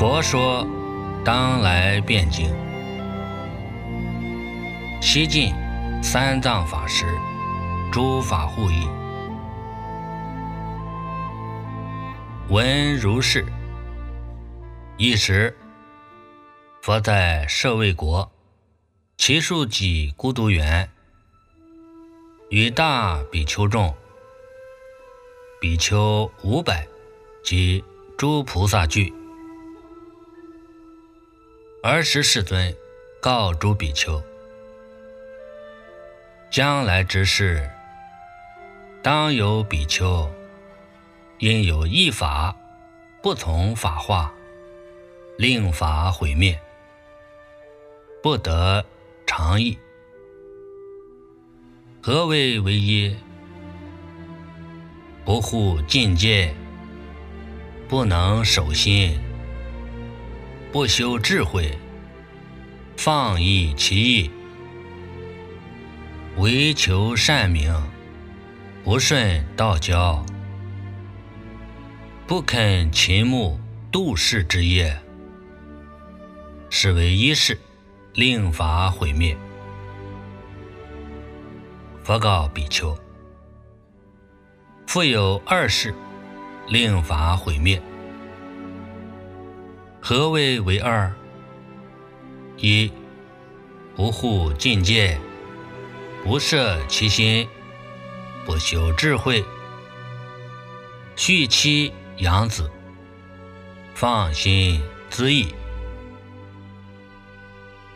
佛说：“当来辩经。”西晋三藏法师诸法护译。闻如是。一时，佛在舍卫国其数己孤独园，与大比丘众，比丘五百及诸菩萨聚。尔时世尊告诸比丘：将来之事，当有比丘，因有一法不从法化，令法毁灭，不得常意。何为为一？不护境界，不能守心。不修智慧，放逸其意，唯求善名，不顺道交，不肯勤慕度世之业，是为一事，令法毁灭。佛告比丘：复有二事，令法毁灭。何谓为二？一不护境界，不摄其心，不修智慧，蓄妻养子，放心恣意，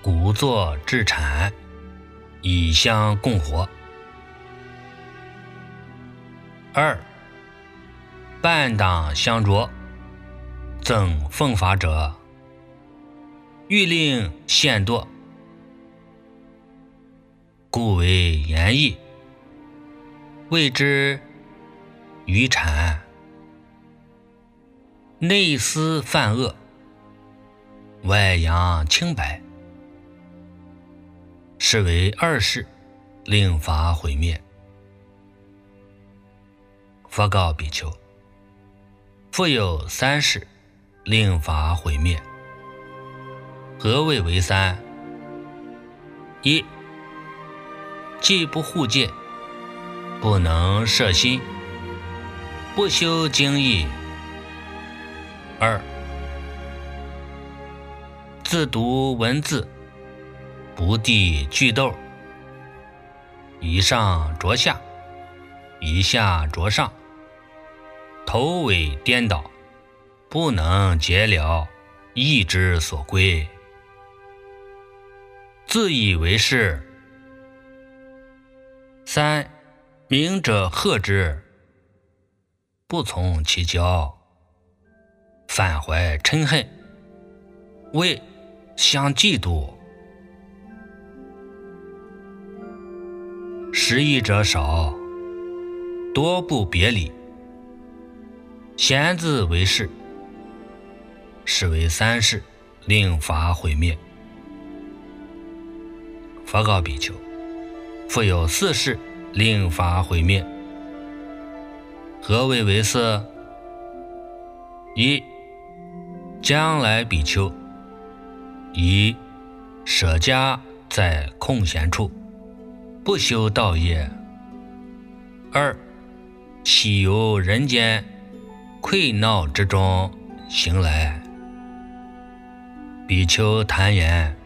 故作置产，以相共活。二半党相着。赠奉法者，欲令现堕，故为言义，谓之愚谄。内思犯恶，外扬清白，是为二世，令法毁灭。佛告比丘：复有三世。令法毁灭。何谓为三？一，既不护戒，不能摄心，不修经义；二，自读文字，不递句斗，以上着下，以下着上，头尾颠倒。不能结了意之所归，自以为是。三明者贺之，不从其教，反怀嗔恨，为相嫉妒。失意者少，多不别理，贤字为是。是为三世，令法毁灭。佛告比丘：复有四世，令法毁灭。何谓为四？一、将来比丘以舍家在空闲处，不修道业；二、喜由人间溃闹之中行来。比丘谈言，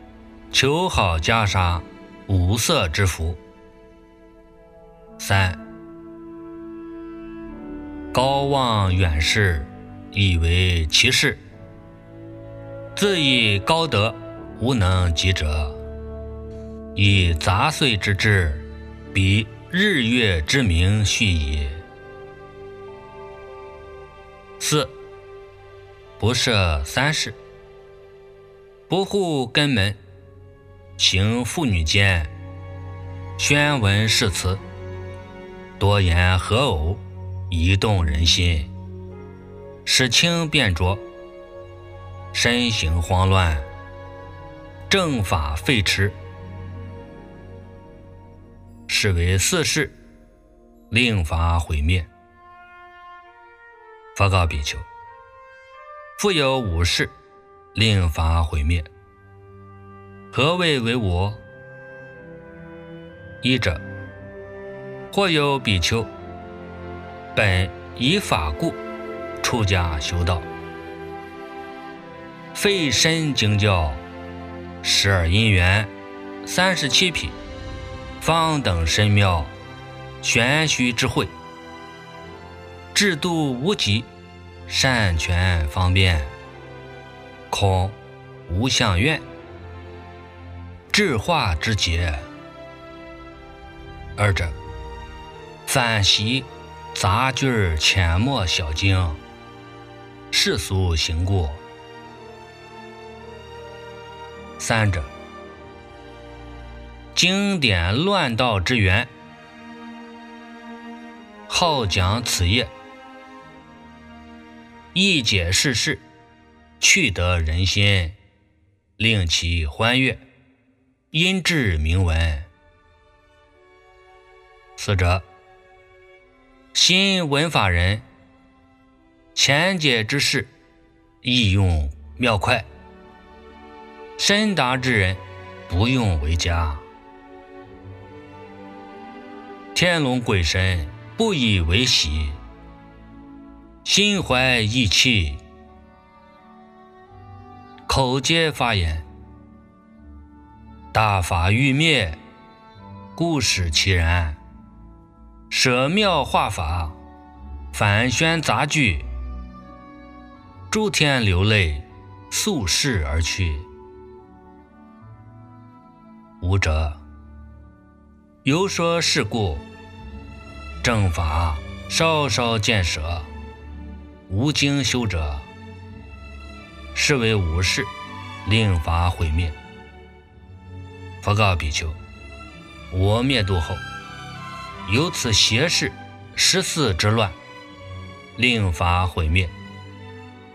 求好袈裟，五色之福。三高望远视，以为其事，自以高德，无能及者，以杂碎之志，比日月之明续矣。四不设三世。不护根门，行妇女间，宣文誓词，多言合偶，移动人心，使轻变浊，身形慌乱，正法废弛，是为四事，令法毁灭。佛告比丘：复有五事。令法毁灭。何谓为我？一者，或有比丘，本以法故出家修道，废身经教，十二因缘，三十七品，方等深妙，玄虚智慧，制度无极，善权方便，空无相愿。智化之节。二者，反习杂句浅末小经，世俗行故。三者，经典乱道之源，好讲此业，一解世事，去得人心，令其欢悦。因智明文，四者，新文法人，浅解之事，易用妙快；深达之人，不用为佳。天龙鬼神不以为喜，心怀意气，口皆发言。大法欲灭，故使其然。舍妙化法，反宣杂句，诸天流泪，速逝而去。五者，由说是故，正法稍稍见舍，无经修者，是为无事，令法毁灭。佛告比丘：“我灭度后，有此邪事十四之乱，令法毁灭，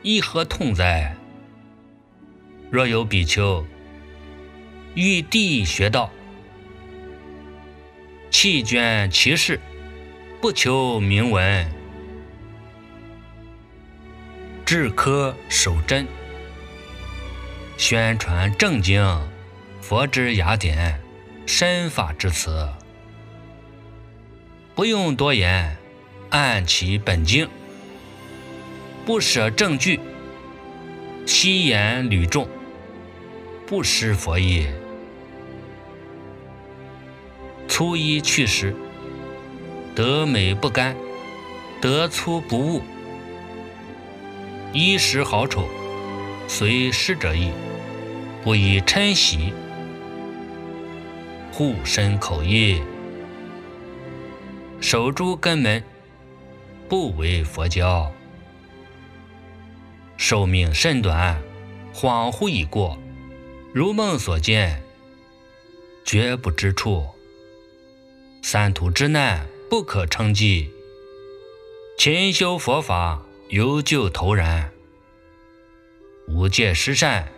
亦何痛哉？若有比丘欲地学道，弃捐其事，不求名闻，治科守真，宣传正经。”佛之雅典，身法之词，不用多言，按其本经，不舍证据，悉言屡众，不失佛意。粗衣去时，得美不干，得粗不误，衣食好丑，随施者意，不以嗔喜。护身口业，守住根门，不为佛教。寿命甚短，恍惚已过，如梦所见，绝不知处。三途之难不可称计，勤修佛法犹救头然。五戒十善，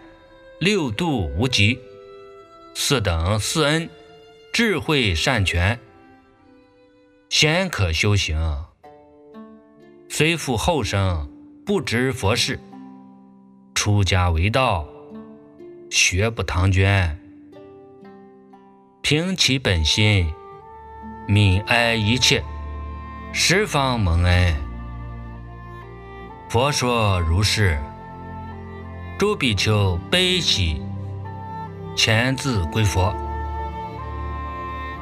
六度无极，四等四恩。智慧善权，先可修行。虽复后生，不知佛事。出家为道，学不唐捐。凭其本心，悯哀一切，十方蒙恩。佛说如是，诸比丘悲喜，前自归佛。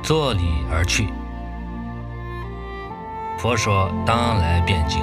作礼而去。佛说：“当来辩经。”